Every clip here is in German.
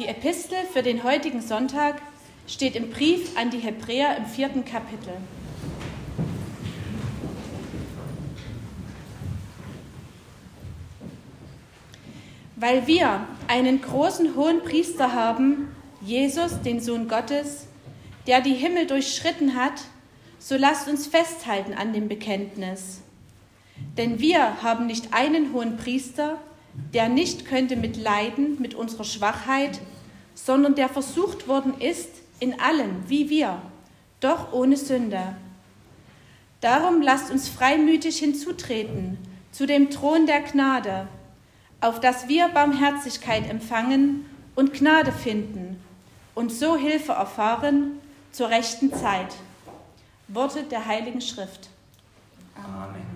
Die Epistel für den heutigen Sonntag steht im Brief an die Hebräer im vierten Kapitel. Weil wir einen großen hohen Priester haben, Jesus, den Sohn Gottes, der die Himmel durchschritten hat, so lasst uns festhalten an dem Bekenntnis. Denn wir haben nicht einen hohen Priester, der nicht könnte mit Leiden, mit unserer Schwachheit, sondern der versucht worden ist in allem, wie wir, doch ohne Sünde. Darum lasst uns freimütig hinzutreten zu dem Thron der Gnade, auf dass wir Barmherzigkeit empfangen und Gnade finden und so Hilfe erfahren zur rechten Zeit. Worte der Heiligen Schrift. Amen.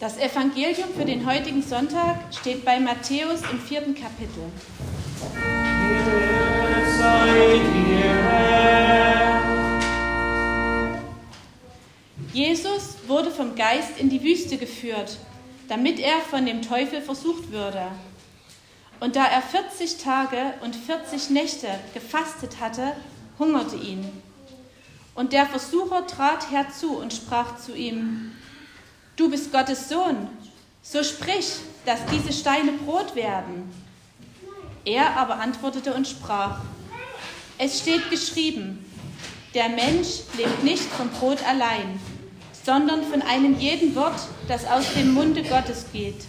Das Evangelium für den heutigen Sonntag steht bei Matthäus im vierten Kapitel. Jesus wurde vom Geist in die Wüste geführt, damit er von dem Teufel versucht würde. Und da er 40 Tage und 40 Nächte gefastet hatte, hungerte ihn. Und der Versucher trat herzu und sprach zu ihm, du bist Gottes Sohn, so sprich, dass diese Steine Brot werden. Er aber antwortete und sprach, es steht geschrieben, der Mensch lebt nicht vom Brot allein, sondern von einem jeden Wort, das aus dem Munde Gottes geht.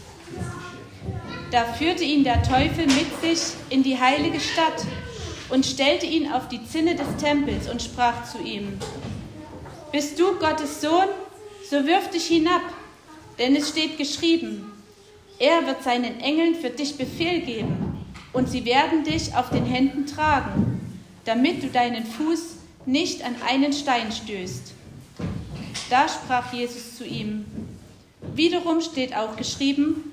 Da führte ihn der Teufel mit sich in die heilige Stadt und stellte ihn auf die Zinne des Tempels und sprach zu ihm, Bist du Gottes Sohn, so wirf dich hinab, denn es steht geschrieben, er wird seinen Engeln für dich Befehl geben, und sie werden dich auf den Händen tragen, damit du deinen Fuß nicht an einen Stein stößt. Da sprach Jesus zu ihm, wiederum steht auch geschrieben,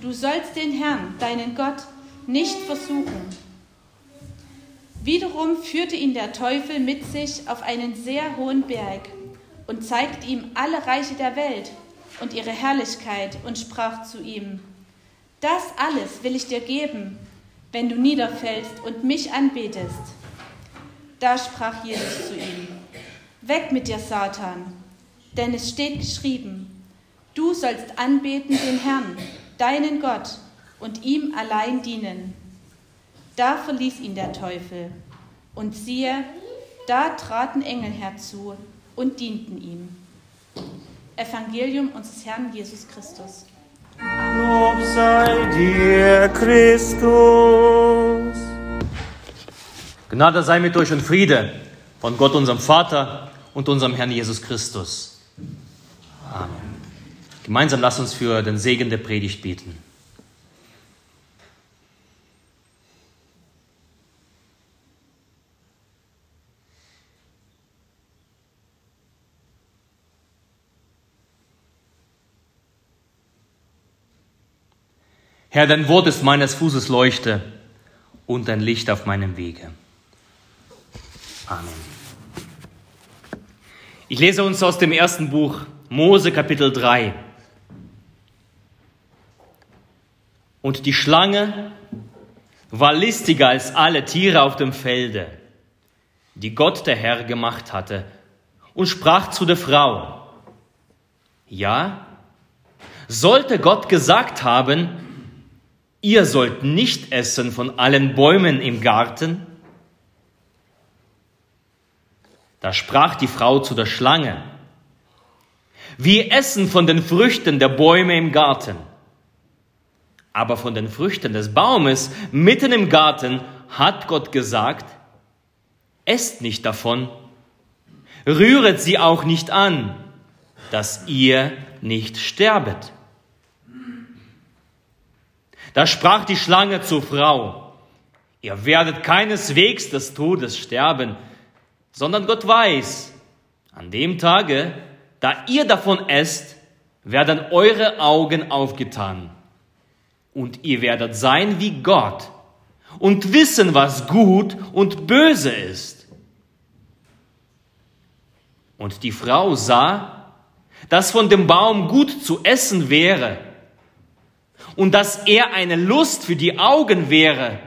du sollst den Herrn, deinen Gott, nicht versuchen. Wiederum führte ihn der Teufel mit sich auf einen sehr hohen Berg und zeigte ihm alle Reiche der Welt und ihre Herrlichkeit und sprach zu ihm, das alles will ich dir geben, wenn du niederfällst und mich anbetest. Da sprach Jesus zu ihm, weg mit dir, Satan, denn es steht geschrieben, du sollst anbeten den Herrn, deinen Gott, und ihm allein dienen. Da verließ ihn der Teufel, und siehe, da traten Engel herzu und dienten ihm. Evangelium unseres Herrn Jesus Christus. Lob sei dir, Christus. Gnade sei mit euch und Friede von Gott, unserem Vater und unserem Herrn Jesus Christus. Amen. Gemeinsam lasst uns für den Segen der Predigt beten. Herr, dein Wort ist meines Fußes Leuchte und ein Licht auf meinem Wege. Amen. Ich lese uns aus dem ersten Buch Mose Kapitel 3. Und die Schlange war listiger als alle Tiere auf dem Felde, die Gott der Herr gemacht hatte, und sprach zu der Frau, ja, sollte Gott gesagt haben, ihr sollt nicht essen von allen Bäumen im Garten? Da sprach die Frau zu der Schlange, wir essen von den Früchten der Bäume im Garten, aber von den Früchten des Baumes mitten im Garten hat Gott gesagt, esst nicht davon, rühret sie auch nicht an, dass ihr nicht sterbet. Da sprach die Schlange zur Frau, ihr werdet keineswegs des Todes sterben, sondern Gott weiß, an dem Tage, da ihr davon esst, werden eure Augen aufgetan und ihr werdet sein wie Gott und wissen, was gut und böse ist. Und die Frau sah, dass von dem Baum gut zu essen wäre und dass er eine Lust für die Augen wäre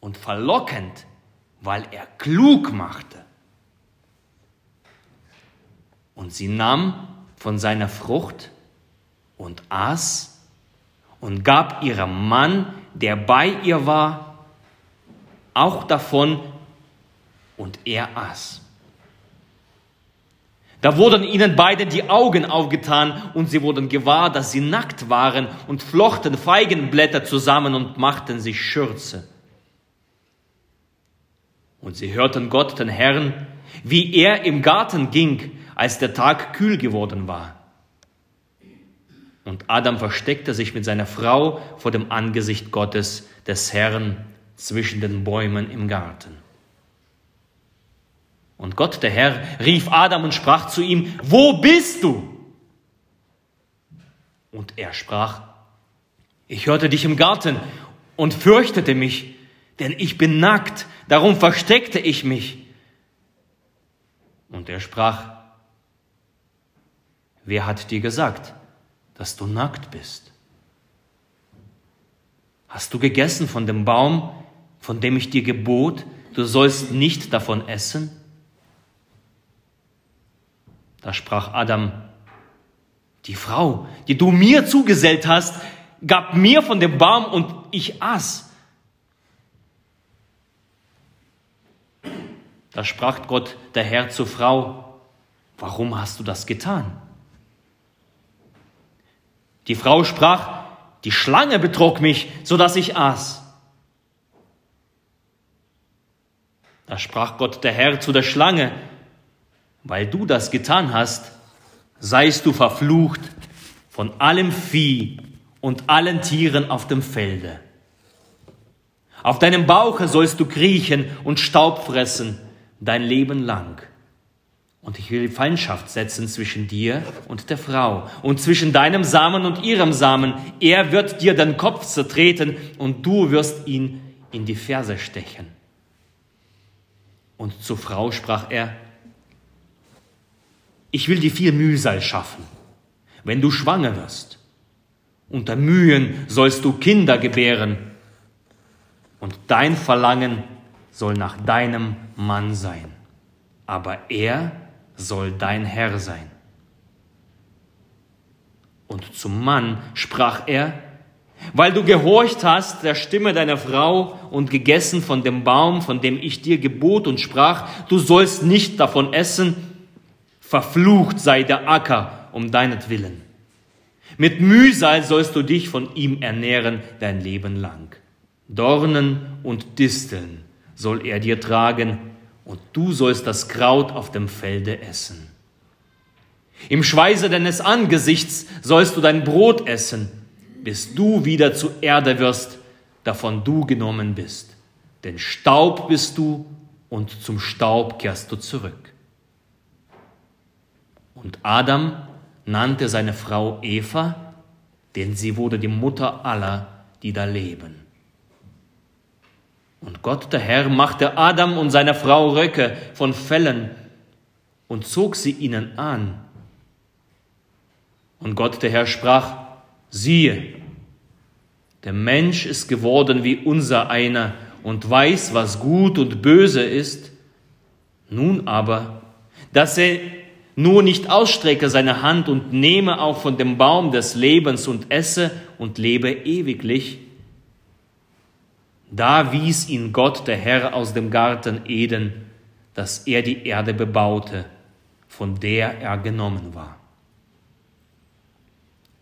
und verlockend, weil er klug machte. Und sie nahm von seiner Frucht und aß und gab ihrem Mann, der bei ihr war, auch davon und er aß. Da wurden ihnen beide die Augen aufgetan und sie wurden gewahr, dass sie nackt waren und flochten Feigenblätter zusammen und machten sich Schürze. Und sie hörten Gott, den Herrn, wie er im Garten ging, als der Tag kühl geworden war. Und Adam versteckte sich mit seiner Frau vor dem Angesicht Gottes des Herrn zwischen den Bäumen im Garten. Und Gott, der Herr, rief Adam und sprach zu ihm, wo bist du? Und er sprach, ich hörte dich im Garten und fürchtete mich, denn ich bin nackt, darum versteckte ich mich. Und er sprach, wer hat dir gesagt, dass du nackt bist? Hast du gegessen von dem Baum, von dem ich dir gebot, du sollst nicht davon essen? Da sprach Adam, die Frau, die du mir zugesellt hast, gab mir von dem Baum und ich aß. Da sprach Gott, der Herr zur Frau, warum hast du das getan? Die Frau sprach, die Schlange betrog mich, so dass ich aß. Da sprach Gott, der Herr, zu der Schlange, weil du das getan hast, seist du verflucht von allem Vieh und allen Tieren auf dem Felde. Auf deinem Bauche sollst du kriechen und Staub fressen dein Leben lang. Und ich will die Feindschaft setzen zwischen dir und der Frau und zwischen deinem Samen und ihrem Samen. Er wird dir den Kopf zertreten und du wirst ihn in die Ferse stechen. Und zur Frau sprach er, ich will dir viel Mühsal schaffen, wenn du schwanger wirst. Unter Mühen sollst du Kinder gebären und dein Verlangen soll nach deinem Mann sein, aber er soll dein Herr sein. Und zum Mann sprach er, weil du gehorcht hast der Stimme deiner Frau und gegessen von dem Baum, von dem ich dir gebot und sprach, du sollst nicht davon essen, Verflucht sei der Acker um deinetwillen. Mit Mühsal sollst du dich von ihm ernähren dein Leben lang. Dornen und Disteln soll er dir tragen, und du sollst das Kraut auf dem Felde essen. Im Schweiße deines Angesichts sollst du dein Brot essen, bis du wieder zu Erde wirst, davon du genommen bist. Denn Staub bist du, und zum Staub kehrst du zurück. Und Adam nannte seine Frau Eva, denn sie wurde die Mutter aller, die da leben. Und Gott der Herr machte Adam und seiner Frau Röcke von Fellen und zog sie ihnen an. Und Gott der Herr sprach, siehe, der Mensch ist geworden wie unser einer und weiß, was gut und böse ist. Nun aber, dass er nur nicht ausstrecke seine Hand und nehme auch von dem Baum des Lebens und esse und lebe ewiglich. Da wies ihn Gott, der Herr, aus dem Garten Eden, dass er die Erde bebaute, von der er genommen war.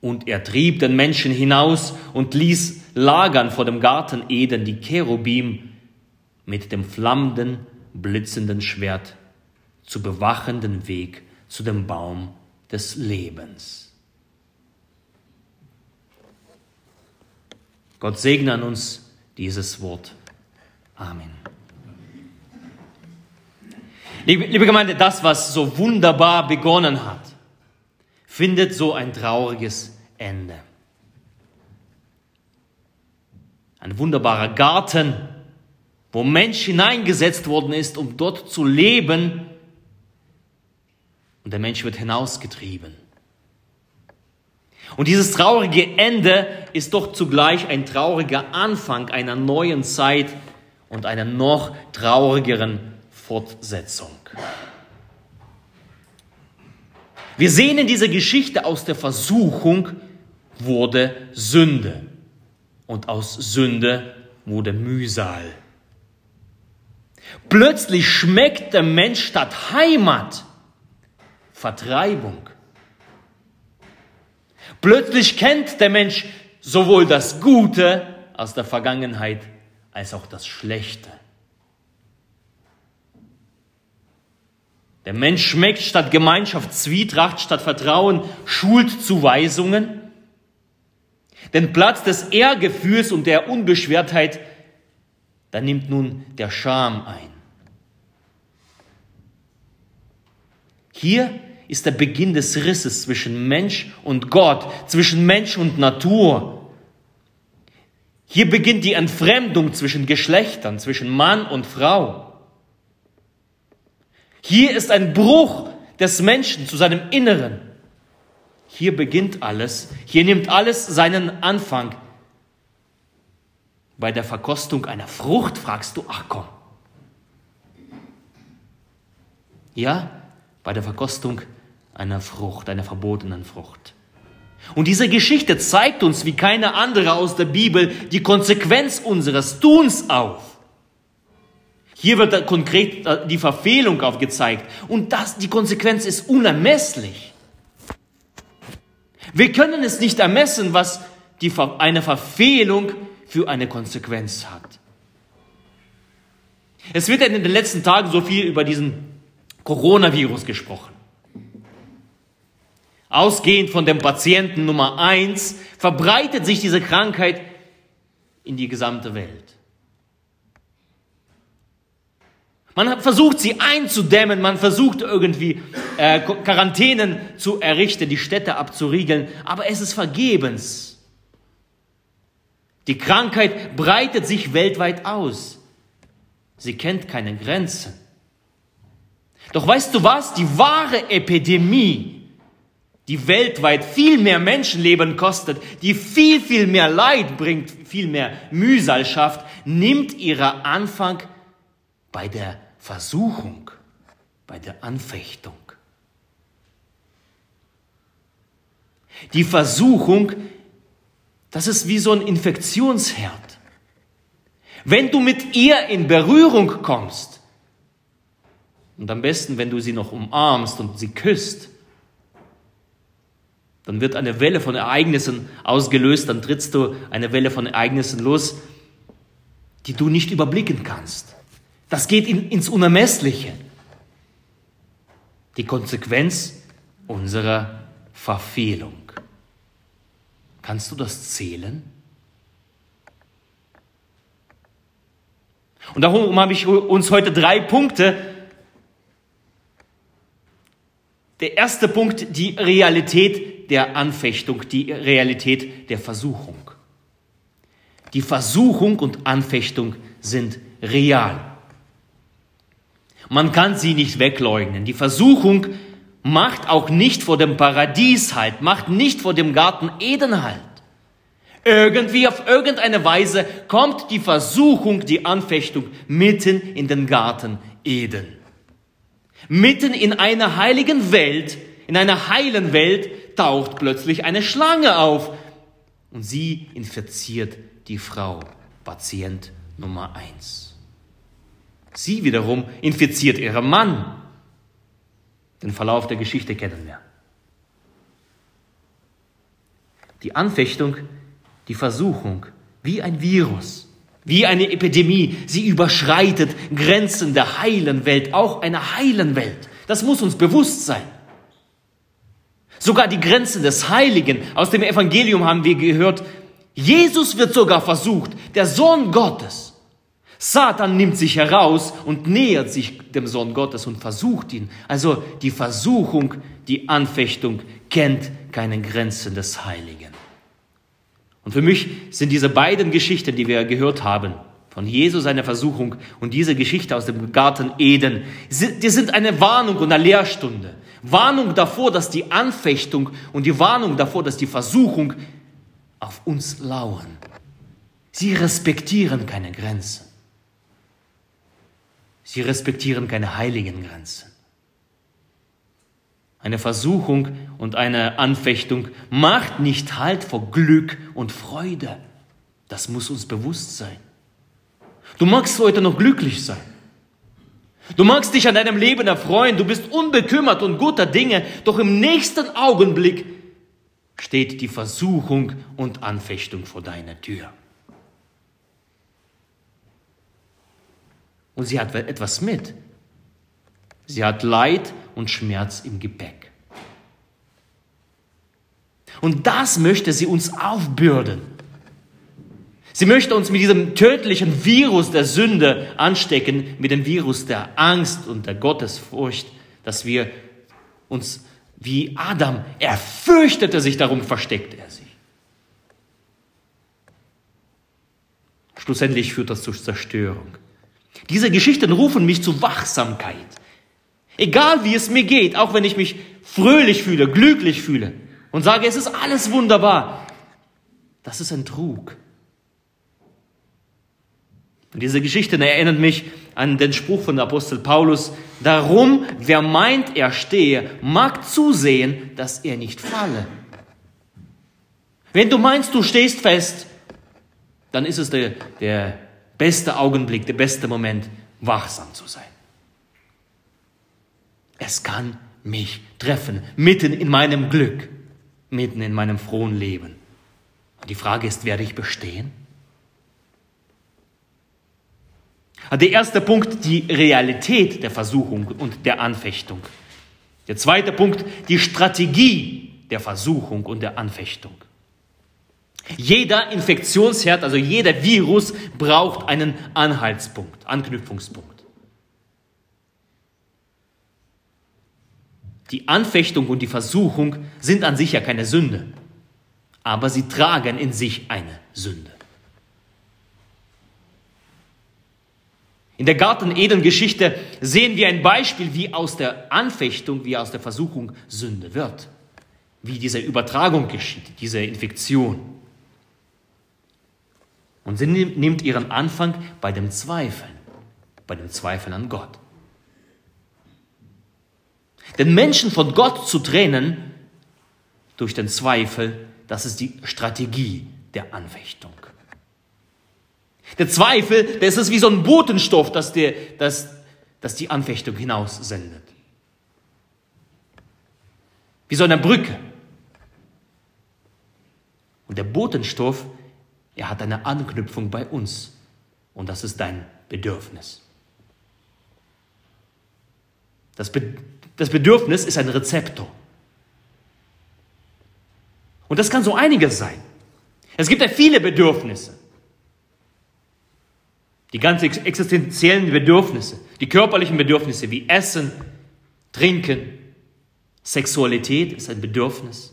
Und er trieb den Menschen hinaus und ließ lagern vor dem Garten Eden die Cherubim mit dem flammenden, blitzenden Schwert zu bewachen den Weg zu dem Baum des Lebens. Gott segne an uns dieses Wort. Amen. Liebe, liebe Gemeinde, das, was so wunderbar begonnen hat, findet so ein trauriges Ende. Ein wunderbarer Garten, wo Mensch hineingesetzt worden ist, um dort zu leben, und der Mensch wird hinausgetrieben. Und dieses traurige Ende ist doch zugleich ein trauriger Anfang einer neuen Zeit und einer noch traurigeren Fortsetzung. Wir sehen in dieser Geschichte aus der Versuchung wurde Sünde und aus Sünde wurde Mühsal. Plötzlich schmeckt der Mensch statt Heimat Vertreibung. Plötzlich kennt der Mensch sowohl das Gute aus der Vergangenheit als auch das Schlechte. Der Mensch schmeckt statt Gemeinschaft Zwietracht, statt Vertrauen Schuldzuweisungen. Den Platz des Ehrgefühls und der Unbeschwertheit, da nimmt nun der Scham ein. Hier ist der Beginn des Risses zwischen Mensch und Gott, zwischen Mensch und Natur. Hier beginnt die Entfremdung zwischen Geschlechtern, zwischen Mann und Frau. Hier ist ein Bruch des Menschen zu seinem Inneren. Hier beginnt alles, hier nimmt alles seinen Anfang. Bei der Verkostung einer Frucht fragst du, ach komm. Ja, bei der Verkostung einer Frucht, einer verbotenen Frucht. Und diese Geschichte zeigt uns wie keine andere aus der Bibel die Konsequenz unseres Tuns auf. Hier wird konkret äh, die Verfehlung aufgezeigt und das, die Konsequenz ist unermesslich. Wir können es nicht ermessen, was die, eine Verfehlung für eine Konsequenz hat. Es wird in den letzten Tagen so viel über diesen Coronavirus gesprochen. Ausgehend von dem Patienten Nummer eins verbreitet sich diese Krankheit in die gesamte Welt. Man versucht sie einzudämmen, man versucht irgendwie äh, Quarantänen zu errichten, die Städte abzuriegeln, aber es ist vergebens. Die Krankheit breitet sich weltweit aus. Sie kennt keine Grenzen. Doch weißt du was? Die wahre Epidemie die weltweit viel mehr Menschenleben kostet, die viel, viel mehr Leid bringt, viel mehr Mühsal schafft, nimmt ihrer Anfang bei der Versuchung, bei der Anfechtung. Die Versuchung, das ist wie so ein Infektionsherd. Wenn du mit ihr in Berührung kommst, und am besten, wenn du sie noch umarmst und sie küsst, dann wird eine Welle von Ereignissen ausgelöst, dann trittst du eine Welle von Ereignissen los, die du nicht überblicken kannst. Das geht in, ins Unermessliche. Die Konsequenz unserer Verfehlung. Kannst du das zählen? Und darum habe ich uns heute drei Punkte der erste Punkt, die Realität der Anfechtung, die Realität der Versuchung. Die Versuchung und Anfechtung sind real. Man kann sie nicht wegleugnen. Die Versuchung macht auch nicht vor dem Paradies halt, macht nicht vor dem Garten Eden halt. Irgendwie, auf irgendeine Weise kommt die Versuchung, die Anfechtung mitten in den Garten Eden. Mitten in einer heiligen Welt, in einer heilen Welt, taucht plötzlich eine Schlange auf und sie infiziert die Frau, Patient Nummer eins. Sie wiederum infiziert ihren Mann. Den Verlauf der Geschichte kennen wir. Die Anfechtung, die Versuchung, wie ein Virus wie eine Epidemie. Sie überschreitet Grenzen der heilen Welt, auch einer heilen Welt. Das muss uns bewusst sein. Sogar die Grenzen des Heiligen. Aus dem Evangelium haben wir gehört, Jesus wird sogar versucht, der Sohn Gottes. Satan nimmt sich heraus und nähert sich dem Sohn Gottes und versucht ihn. Also die Versuchung, die Anfechtung kennt keine Grenzen des Heiligen. Und für mich sind diese beiden Geschichten, die wir gehört haben, von Jesus seine Versuchung und diese Geschichte aus dem Garten Eden, die sind eine Warnung und eine Lehrstunde. Warnung davor, dass die Anfechtung und die Warnung davor, dass die Versuchung auf uns lauern. Sie respektieren keine Grenzen. Sie respektieren keine heiligen Grenzen. Eine Versuchung und eine Anfechtung macht nicht Halt vor Glück und Freude. Das muss uns bewusst sein. Du magst heute noch glücklich sein. Du magst dich an deinem Leben erfreuen, du bist unbekümmert und guter Dinge, doch im nächsten Augenblick steht die Versuchung und Anfechtung vor deiner Tür. Und sie hat etwas mit. Sie hat Leid und Schmerz im Gepäck. Und das möchte sie uns aufbürden. Sie möchte uns mit diesem tödlichen Virus der Sünde anstecken, mit dem Virus der Angst und der Gottesfurcht, dass wir uns wie Adam, er fürchtete sich, darum versteckt er sich. Schlussendlich führt das zur Zerstörung. Diese Geschichten rufen mich zu Wachsamkeit. Egal wie es mir geht, auch wenn ich mich fröhlich fühle, glücklich fühle und sage, es ist alles wunderbar, das ist ein Trug. Und diese Geschichten erinnern mich an den Spruch von Apostel Paulus, darum, wer meint, er stehe, mag zusehen, dass er nicht falle. Wenn du meinst, du stehst fest, dann ist es der, der beste Augenblick, der beste Moment, wachsam zu sein. Es kann mich treffen, mitten in meinem Glück, mitten in meinem frohen Leben. Und die Frage ist, werde ich bestehen? Der erste Punkt, die Realität der Versuchung und der Anfechtung. Der zweite Punkt, die Strategie der Versuchung und der Anfechtung. Jeder Infektionsherd, also jeder Virus braucht einen Anhaltspunkt, Anknüpfungspunkt. Die Anfechtung und die Versuchung sind an sich ja keine Sünde, aber sie tragen in sich eine Sünde. In der Garten Eden-Geschichte sehen wir ein Beispiel, wie aus der Anfechtung, wie aus der Versuchung Sünde wird. Wie diese Übertragung geschieht, diese Infektion. Und sie nimmt ihren Anfang bei dem Zweifeln, bei dem Zweifeln an Gott. Den Menschen von Gott zu trennen durch den Zweifel, das ist die Strategie der Anfechtung. Der Zweifel, das ist wie so ein Botenstoff, das, der, das, das die Anfechtung hinaussendet. Wie so eine Brücke. Und der Botenstoff, er hat eine Anknüpfung bei uns. Und das ist dein Bedürfnis. Das, Be das Bedürfnis ist ein Rezeptor. Und das kann so einiges sein. Es gibt ja viele Bedürfnisse. Die ganz existenziellen Bedürfnisse, die körperlichen Bedürfnisse wie Essen, Trinken, Sexualität ist ein Bedürfnis.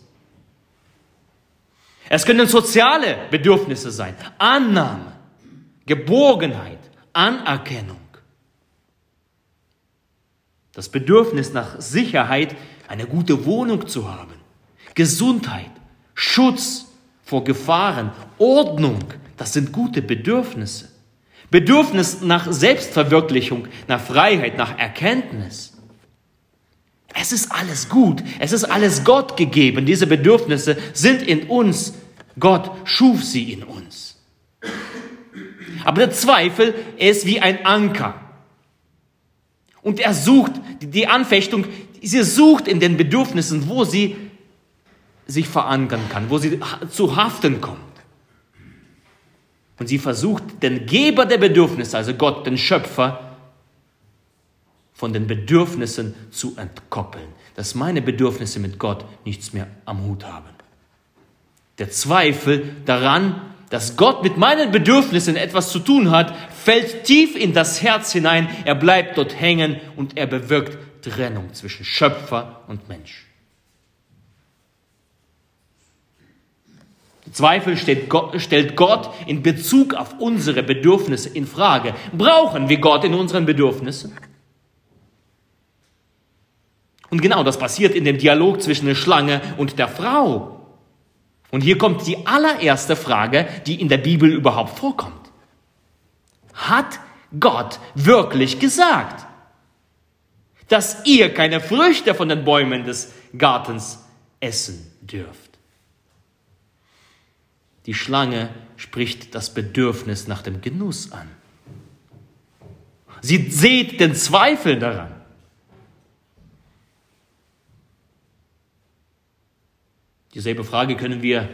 Es können soziale Bedürfnisse sein, Annahme, Geborgenheit, Anerkennung. Das Bedürfnis nach Sicherheit, eine gute Wohnung zu haben, Gesundheit, Schutz vor Gefahren, Ordnung, das sind gute Bedürfnisse. Bedürfnis nach Selbstverwirklichung, nach Freiheit, nach Erkenntnis. Es ist alles gut, es ist alles Gott gegeben. Diese Bedürfnisse sind in uns. Gott schuf sie in uns. Aber der Zweifel ist wie ein Anker. Und er sucht, die Anfechtung, sie sucht in den Bedürfnissen, wo sie sich verankern kann, wo sie zu haften kommt. Und sie versucht, den Geber der Bedürfnisse, also Gott, den Schöpfer, von den Bedürfnissen zu entkoppeln, dass meine Bedürfnisse mit Gott nichts mehr am Hut haben. Der Zweifel daran, dass Gott mit meinen Bedürfnissen etwas zu tun hat, fällt tief in das Herz hinein, er bleibt dort hängen und er bewirkt Trennung zwischen Schöpfer und Mensch. Zweifel stellt Gott, in Bezug auf unsere Bedürfnisse in Frage. Brauchen wir Gott in unseren Bedürfnissen? Und genau das passiert in dem Dialog zwischen der Schlange und der Frau. Und hier kommt die allererste Frage, die in der Bibel überhaupt vorkommt. Hat Gott wirklich gesagt, dass ihr keine Früchte von den Bäumen des Gartens essen dürft? Die Schlange spricht das Bedürfnis nach dem Genuss an. Sie seht den Zweifel daran. Dieselbe Frage können wir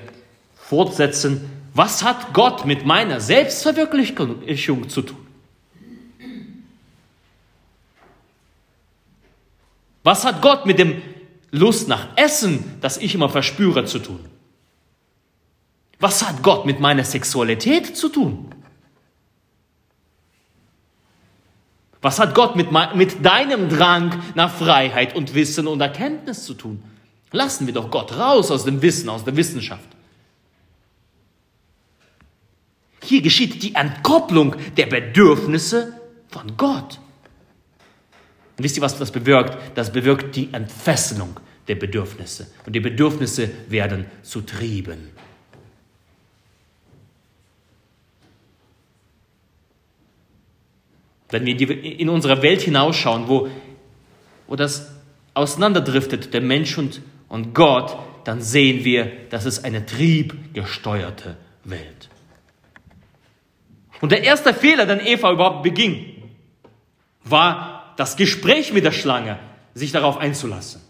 fortsetzen. Was hat Gott mit meiner Selbstverwirklichung zu tun? Was hat Gott mit dem Lust nach Essen, das ich immer verspüre, zu tun? Was hat Gott mit meiner Sexualität zu tun? Was hat Gott mit, mit deinem Drang nach Freiheit und Wissen und Erkenntnis zu tun? Lassen wir doch Gott raus aus dem Wissen, aus der Wissenschaft. Hier geschieht die Entkopplung der Bedürfnisse von Gott. Und wisst ihr, was das bewirkt? Das bewirkt die Entfesselung der Bedürfnisse. Und die Bedürfnisse werden zu Trieben. Wenn wir in unsere Welt hinausschauen, wo, wo das auseinanderdriftet, der Mensch und, und Gott, dann sehen wir, dass es eine triebgesteuerte Welt. Und der erste Fehler, den Eva überhaupt beging, war das Gespräch mit der Schlange, sich darauf einzulassen.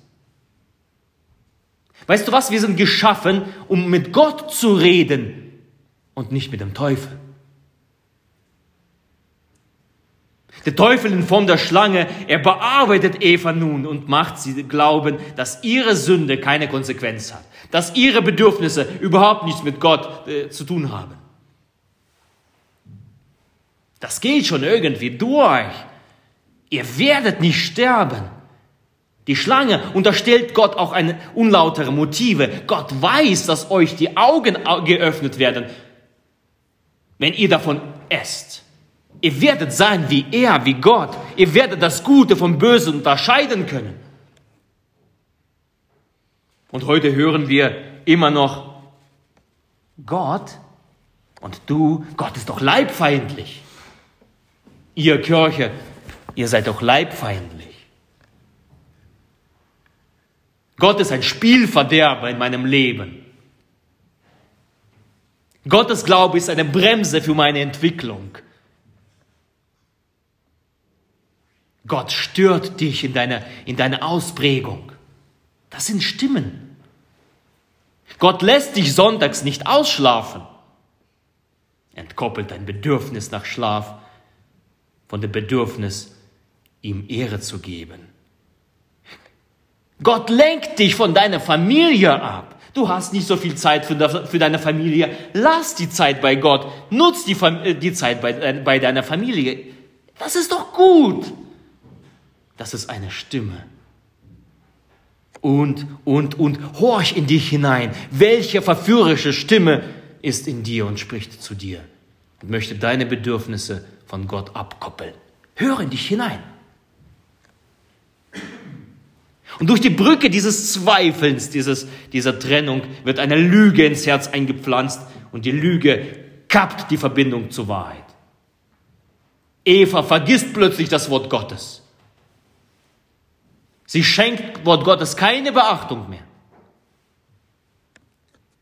Weißt du was, wir sind geschaffen, um mit Gott zu reden und nicht mit dem Teufel. Der Teufel in Form der Schlange, er bearbeitet Eva nun und macht sie glauben, dass ihre Sünde keine Konsequenz hat, dass ihre Bedürfnisse überhaupt nichts mit Gott äh, zu tun haben. Das geht schon irgendwie durch. Ihr werdet nicht sterben. Die Schlange unterstellt Gott auch eine unlautere Motive. Gott weiß, dass euch die Augen geöffnet werden, wenn ihr davon esst. Ihr werdet sein wie er, wie Gott. Ihr werdet das Gute vom Bösen unterscheiden können. Und heute hören wir immer noch, Gott und du, Gott ist doch leibfeindlich. Ihr Kirche, ihr seid doch leibfeindlich. Gott ist ein Spielverderber in meinem Leben. Gottes Glaube ist eine Bremse für meine Entwicklung. Gott stört dich in deiner, in deiner Ausprägung. Das sind Stimmen. Gott lässt dich sonntags nicht ausschlafen. Entkoppelt dein Bedürfnis nach Schlaf von dem Bedürfnis, ihm Ehre zu geben. Gott lenkt dich von deiner Familie ab. Du hast nicht so viel Zeit für, deine Familie. Lass die Zeit bei Gott. Nutz die, die Zeit bei, äh, bei deiner Familie. Das ist doch gut das ist eine Stimme. Und, und, und, horch in dich hinein. Welche verführerische Stimme ist in dir und spricht zu dir und möchte deine Bedürfnisse von Gott abkoppeln. Hör in dich hinein. Und durch die Brücke dieses Zweifelns, dieses, dieser Trennung, wird eine Lüge ins Herz eingepflanzt und die Lüge kappt die Verbindung zur Wahrheit. Eva vergisst plötzlich das Wort Gottes. Sie schenkt Wort Gottes keine Beachtung mehr.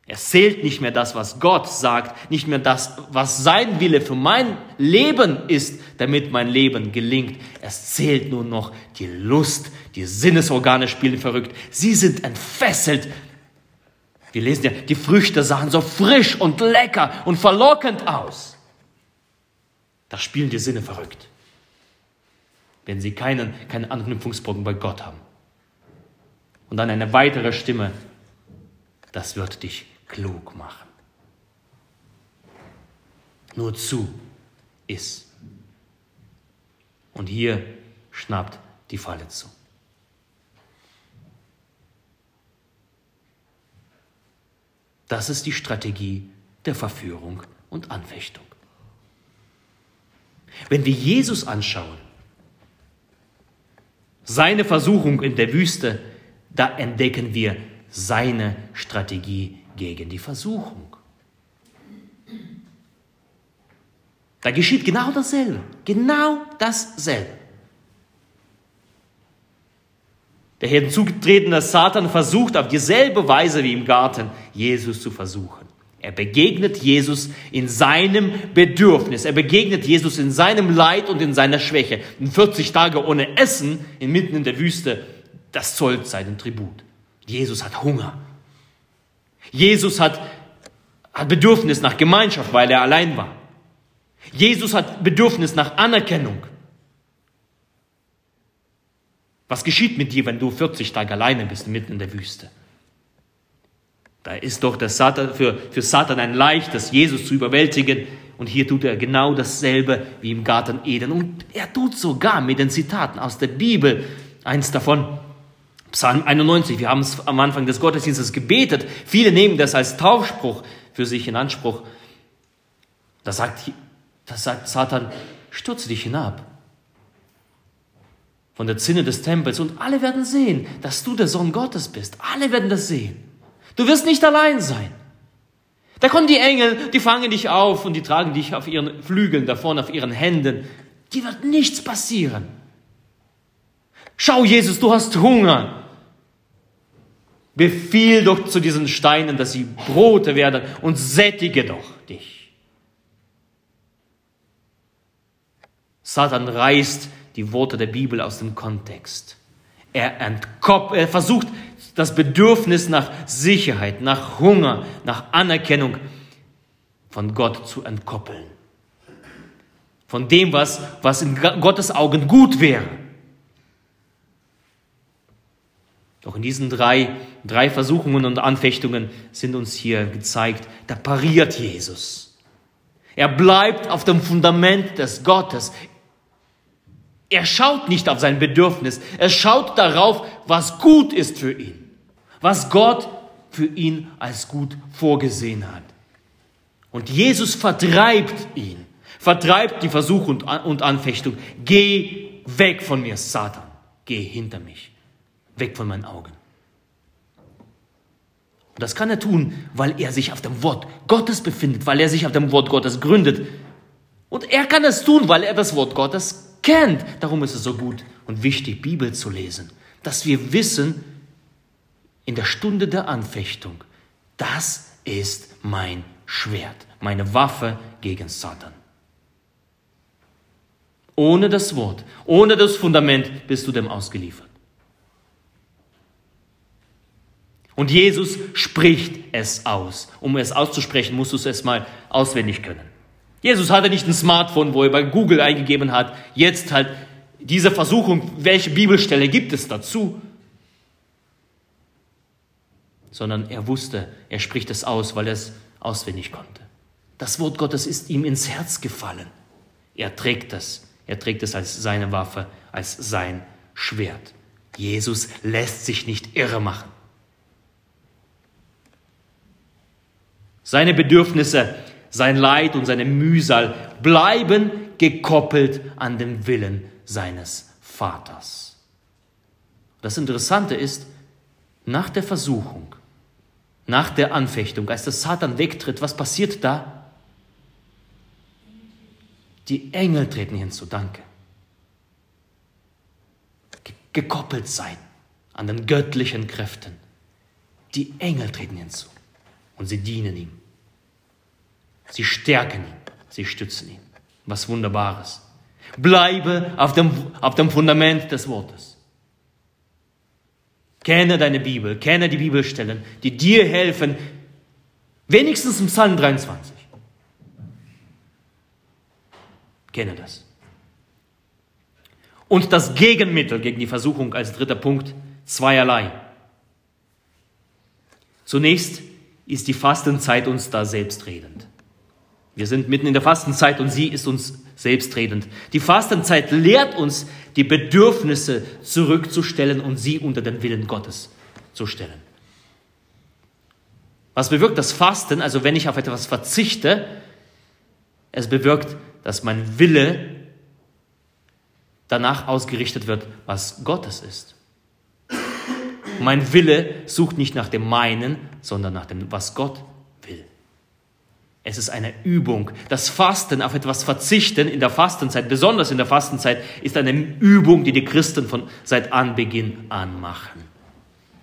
Er zählt nicht mehr das, was Gott sagt, nicht mehr das, was sein Wille für mein Leben ist, damit mein Leben gelingt. Es zählt nur noch die Lust, die Sinnesorgane spielen verrückt. Sie sind entfesselt. Wir lesen ja, die Früchte sahen so frisch und lecker und verlockend aus. Da spielen die Sinne verrückt wenn sie keinen, keinen Anknüpfungspunkt bei Gott haben. Und dann eine weitere Stimme, das wird dich klug machen. Nur zu, iss. Und hier schnappt die Falle zu. Das ist die Strategie der Verführung und Anfechtung. Wenn wir Jesus anschauen, seine Versuchung in der Wüste, da entdecken wir seine Strategie gegen die Versuchung. Da geschieht genau dasselbe, genau dasselbe. Der hinzutretende Satan versucht auf dieselbe Weise wie im Garten, Jesus zu versuchen. Er begegnet Jesus in seinem Bedürfnis. Er begegnet Jesus in seinem Leid und in seiner Schwäche. In 40 Tage ohne Essen, inmitten in der Wüste, das zollt seinen Tribut. Jesus hat Hunger. Jesus hat, hat Bedürfnis nach Gemeinschaft, weil er allein war. Jesus hat Bedürfnis nach Anerkennung. Was geschieht mit dir, wenn du 40 Tage alleine bist, mitten in der Wüste? Da ist doch Satan, für, für Satan ein leichtes, Jesus zu überwältigen. Und hier tut er genau dasselbe wie im Garten Eden. Und er tut sogar mit den Zitaten aus der Bibel. Eins davon, Psalm 91. Wir haben es am Anfang des Gottesdienstes gebetet. Viele nehmen das als Taufspruch für sich in Anspruch. Da sagt, da sagt Satan, stürze dich hinab von der Zinne des Tempels und alle werden sehen, dass du der Sohn Gottes bist. Alle werden das sehen. Du wirst nicht allein sein. Da kommen die Engel, die fangen dich auf und die tragen dich auf ihren Flügeln davon, auf ihren Händen. Dir wird nichts passieren. Schau, Jesus, du hast Hunger. Befiehl doch zu diesen Steinen, dass sie Brote werden und sättige doch dich. Satan reißt die Worte der Bibel aus dem Kontext. Er, entkop er versucht das Bedürfnis nach Sicherheit, nach Hunger, nach Anerkennung von Gott zu entkoppeln. Von dem, was, was in Gottes Augen gut wäre. Doch in diesen drei, drei Versuchungen und Anfechtungen sind uns hier gezeigt, da pariert Jesus. Er bleibt auf dem Fundament des Gottes. Er schaut nicht auf sein Bedürfnis, er schaut darauf, was gut ist für ihn was Gott für ihn als gut vorgesehen hat. Und Jesus vertreibt ihn, vertreibt die Versuchung und Anfechtung. Geh weg von mir, Satan. Geh hinter mich. Weg von meinen Augen. Und das kann er tun, weil er sich auf dem Wort Gottes befindet, weil er sich auf dem Wort Gottes gründet. Und er kann es tun, weil er das Wort Gottes kennt. Darum ist es so gut und wichtig, Bibel zu lesen, dass wir wissen, in der Stunde der Anfechtung, das ist mein Schwert, meine Waffe gegen Satan. Ohne das Wort, ohne das Fundament bist du dem ausgeliefert. Und Jesus spricht es aus. Um es auszusprechen, musst du es erstmal auswendig können. Jesus hatte nicht ein Smartphone, wo er bei Google eingegeben hat, jetzt halt diese Versuchung, welche Bibelstelle gibt es dazu? sondern er wusste, er spricht es aus, weil er es auswendig konnte. Das Wort Gottes ist ihm ins Herz gefallen. Er trägt es. Er trägt es als seine Waffe, als sein Schwert. Jesus lässt sich nicht irre machen. Seine Bedürfnisse, sein Leid und seine Mühsal bleiben gekoppelt an den Willen seines Vaters. Das Interessante ist, nach der Versuchung nach der Anfechtung, als der Satan wegtritt, was passiert da? Die Engel treten hinzu, danke. Gekoppelt sein an den göttlichen Kräften. Die Engel treten hinzu und sie dienen ihm. Sie stärken ihn, sie stützen ihn. Was Wunderbares. Bleibe auf dem, auf dem Fundament des Wortes. Kenne deine Bibel, kenne die Bibelstellen, die dir helfen, wenigstens im Psalm 23. Kenne das. Und das Gegenmittel gegen die Versuchung als dritter Punkt zweierlei. Zunächst ist die Fastenzeit uns da selbstredend. Wir sind mitten in der Fastenzeit und sie ist uns selbstredend. Die Fastenzeit lehrt uns, die Bedürfnisse zurückzustellen und sie unter den Willen Gottes zu stellen. Was bewirkt das Fasten? Also wenn ich auf etwas verzichte, es bewirkt, dass mein Wille danach ausgerichtet wird, was Gottes ist. Mein Wille sucht nicht nach dem meinen, sondern nach dem, was Gott will. Es ist eine Übung. Das Fasten, auf etwas verzichten in der Fastenzeit, besonders in der Fastenzeit, ist eine Übung, die die Christen von seit Anbeginn an machen.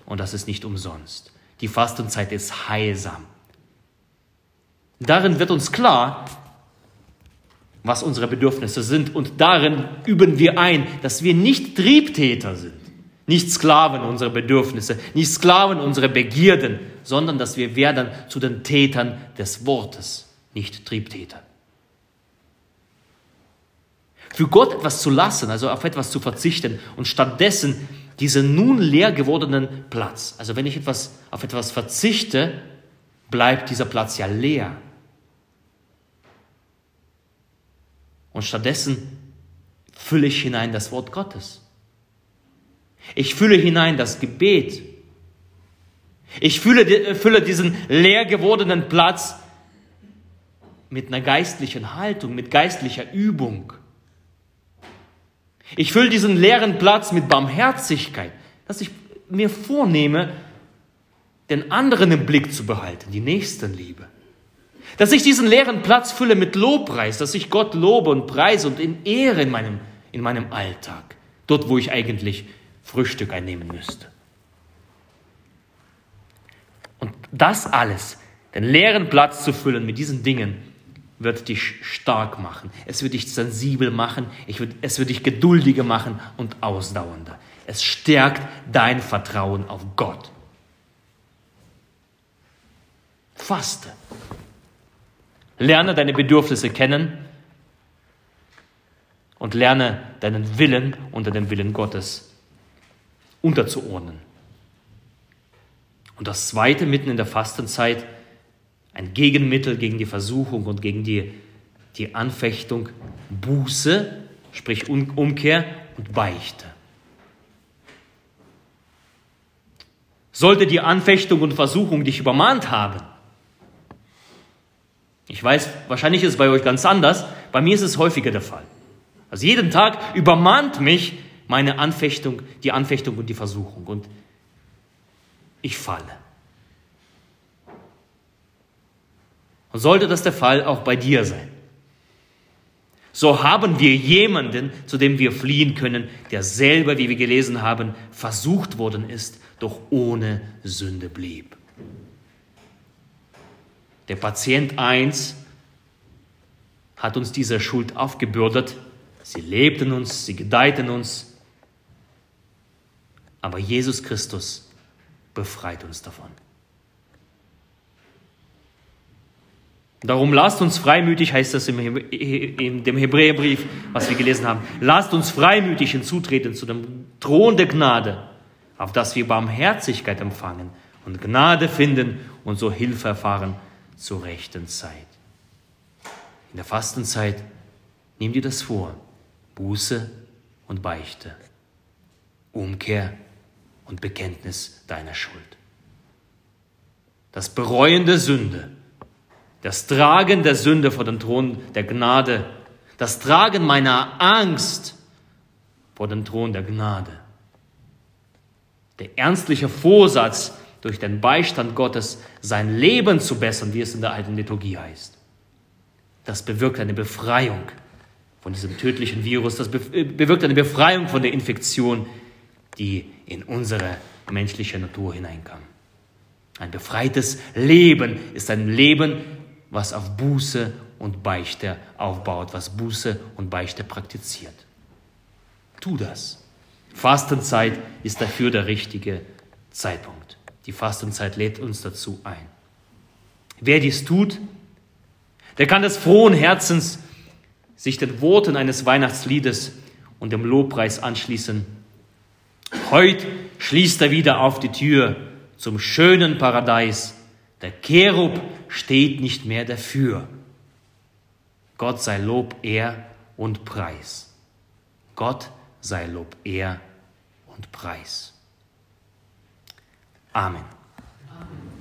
Und das ist nicht umsonst. Die Fastenzeit ist heilsam. Darin wird uns klar, was unsere Bedürfnisse sind. Und darin üben wir ein, dass wir nicht Triebtäter sind, nicht Sklaven unserer Bedürfnisse, nicht Sklaven unserer Begierden, sondern dass wir werden zu den Tätern des Wortes, nicht Triebtäter. Für Gott etwas zu lassen, also auf etwas zu verzichten und stattdessen diesen nun leer gewordenen Platz, also wenn ich etwas, auf etwas verzichte, bleibt dieser Platz ja leer. Und stattdessen fülle ich hinein das Wort Gottes. Ich fülle hinein das Gebet. Ich fülle, fülle diesen leer gewordenen Platz mit einer geistlichen Haltung, mit geistlicher Übung. Ich fülle diesen leeren Platz mit Barmherzigkeit, dass ich mir vornehme, den anderen im Blick zu behalten, die Nächstenliebe. Dass ich diesen leeren Platz fülle mit Lobpreis, dass ich Gott lobe und preise und in Ehre in meinem, in meinem Alltag, dort wo ich eigentlich Frühstück einnehmen müsste. Und das alles, den leeren Platz zu füllen mit diesen Dingen, wird dich stark machen. Es wird dich sensibel machen, es wird dich geduldiger machen und ausdauernder. Es stärkt dein Vertrauen auf Gott. Faste. Lerne deine Bedürfnisse kennen und lerne deinen Willen unter dem Willen Gottes unterzuordnen. Und das Zweite, mitten in der Fastenzeit, ein Gegenmittel gegen die Versuchung und gegen die, die Anfechtung, Buße, sprich Umkehr und Beichte. Sollte die Anfechtung und Versuchung dich übermahnt haben, ich weiß, wahrscheinlich ist es bei euch ganz anders. Bei mir ist es häufiger der Fall. Also jeden Tag übermannt mich meine Anfechtung, die Anfechtung und die Versuchung. Und ich falle. Und sollte das der Fall auch bei dir sein, so haben wir jemanden, zu dem wir fliehen können, der selber, wie wir gelesen haben, versucht worden ist, doch ohne Sünde blieb. Der Patient 1 hat uns diese Schuld aufgebürdet. Sie lebten uns, sie gedeihten uns. Aber Jesus Christus befreit uns davon. Darum lasst uns freimütig, heißt das in dem Hebräerbrief, was wir gelesen haben, lasst uns freimütig hinzutreten zu dem Thron der Gnade, auf dass wir Barmherzigkeit empfangen und Gnade finden und so Hilfe erfahren zur rechten Zeit. In der Fastenzeit nimm dir das vor. Buße und Beichte. Umkehr und Bekenntnis deiner Schuld. Das Bereuen der Sünde, das Tragen der Sünde vor den Thron der Gnade, das Tragen meiner Angst vor den Thron der Gnade. Der ernstliche Vorsatz, durch den Beistand Gottes sein Leben zu bessern, wie es in der alten Liturgie heißt. Das bewirkt eine Befreiung von diesem tödlichen Virus, das äh, bewirkt eine Befreiung von der Infektion, die in unsere menschliche Natur hineinkam. Ein befreites Leben ist ein Leben, was auf Buße und Beichte aufbaut, was Buße und Beichte praktiziert. Tu das. Fastenzeit ist dafür der richtige Zeitpunkt. Die Fastenzeit lädt uns dazu ein. Wer dies tut, der kann des frohen Herzens sich den Worten eines Weihnachtsliedes und dem Lobpreis anschließen. Heut schließt er wieder auf die Tür zum schönen Paradies. Der Cherub steht nicht mehr dafür. Gott sei Lob, Ehr und Preis. Gott sei Lob, Ehr und Preis. Amen. Amen.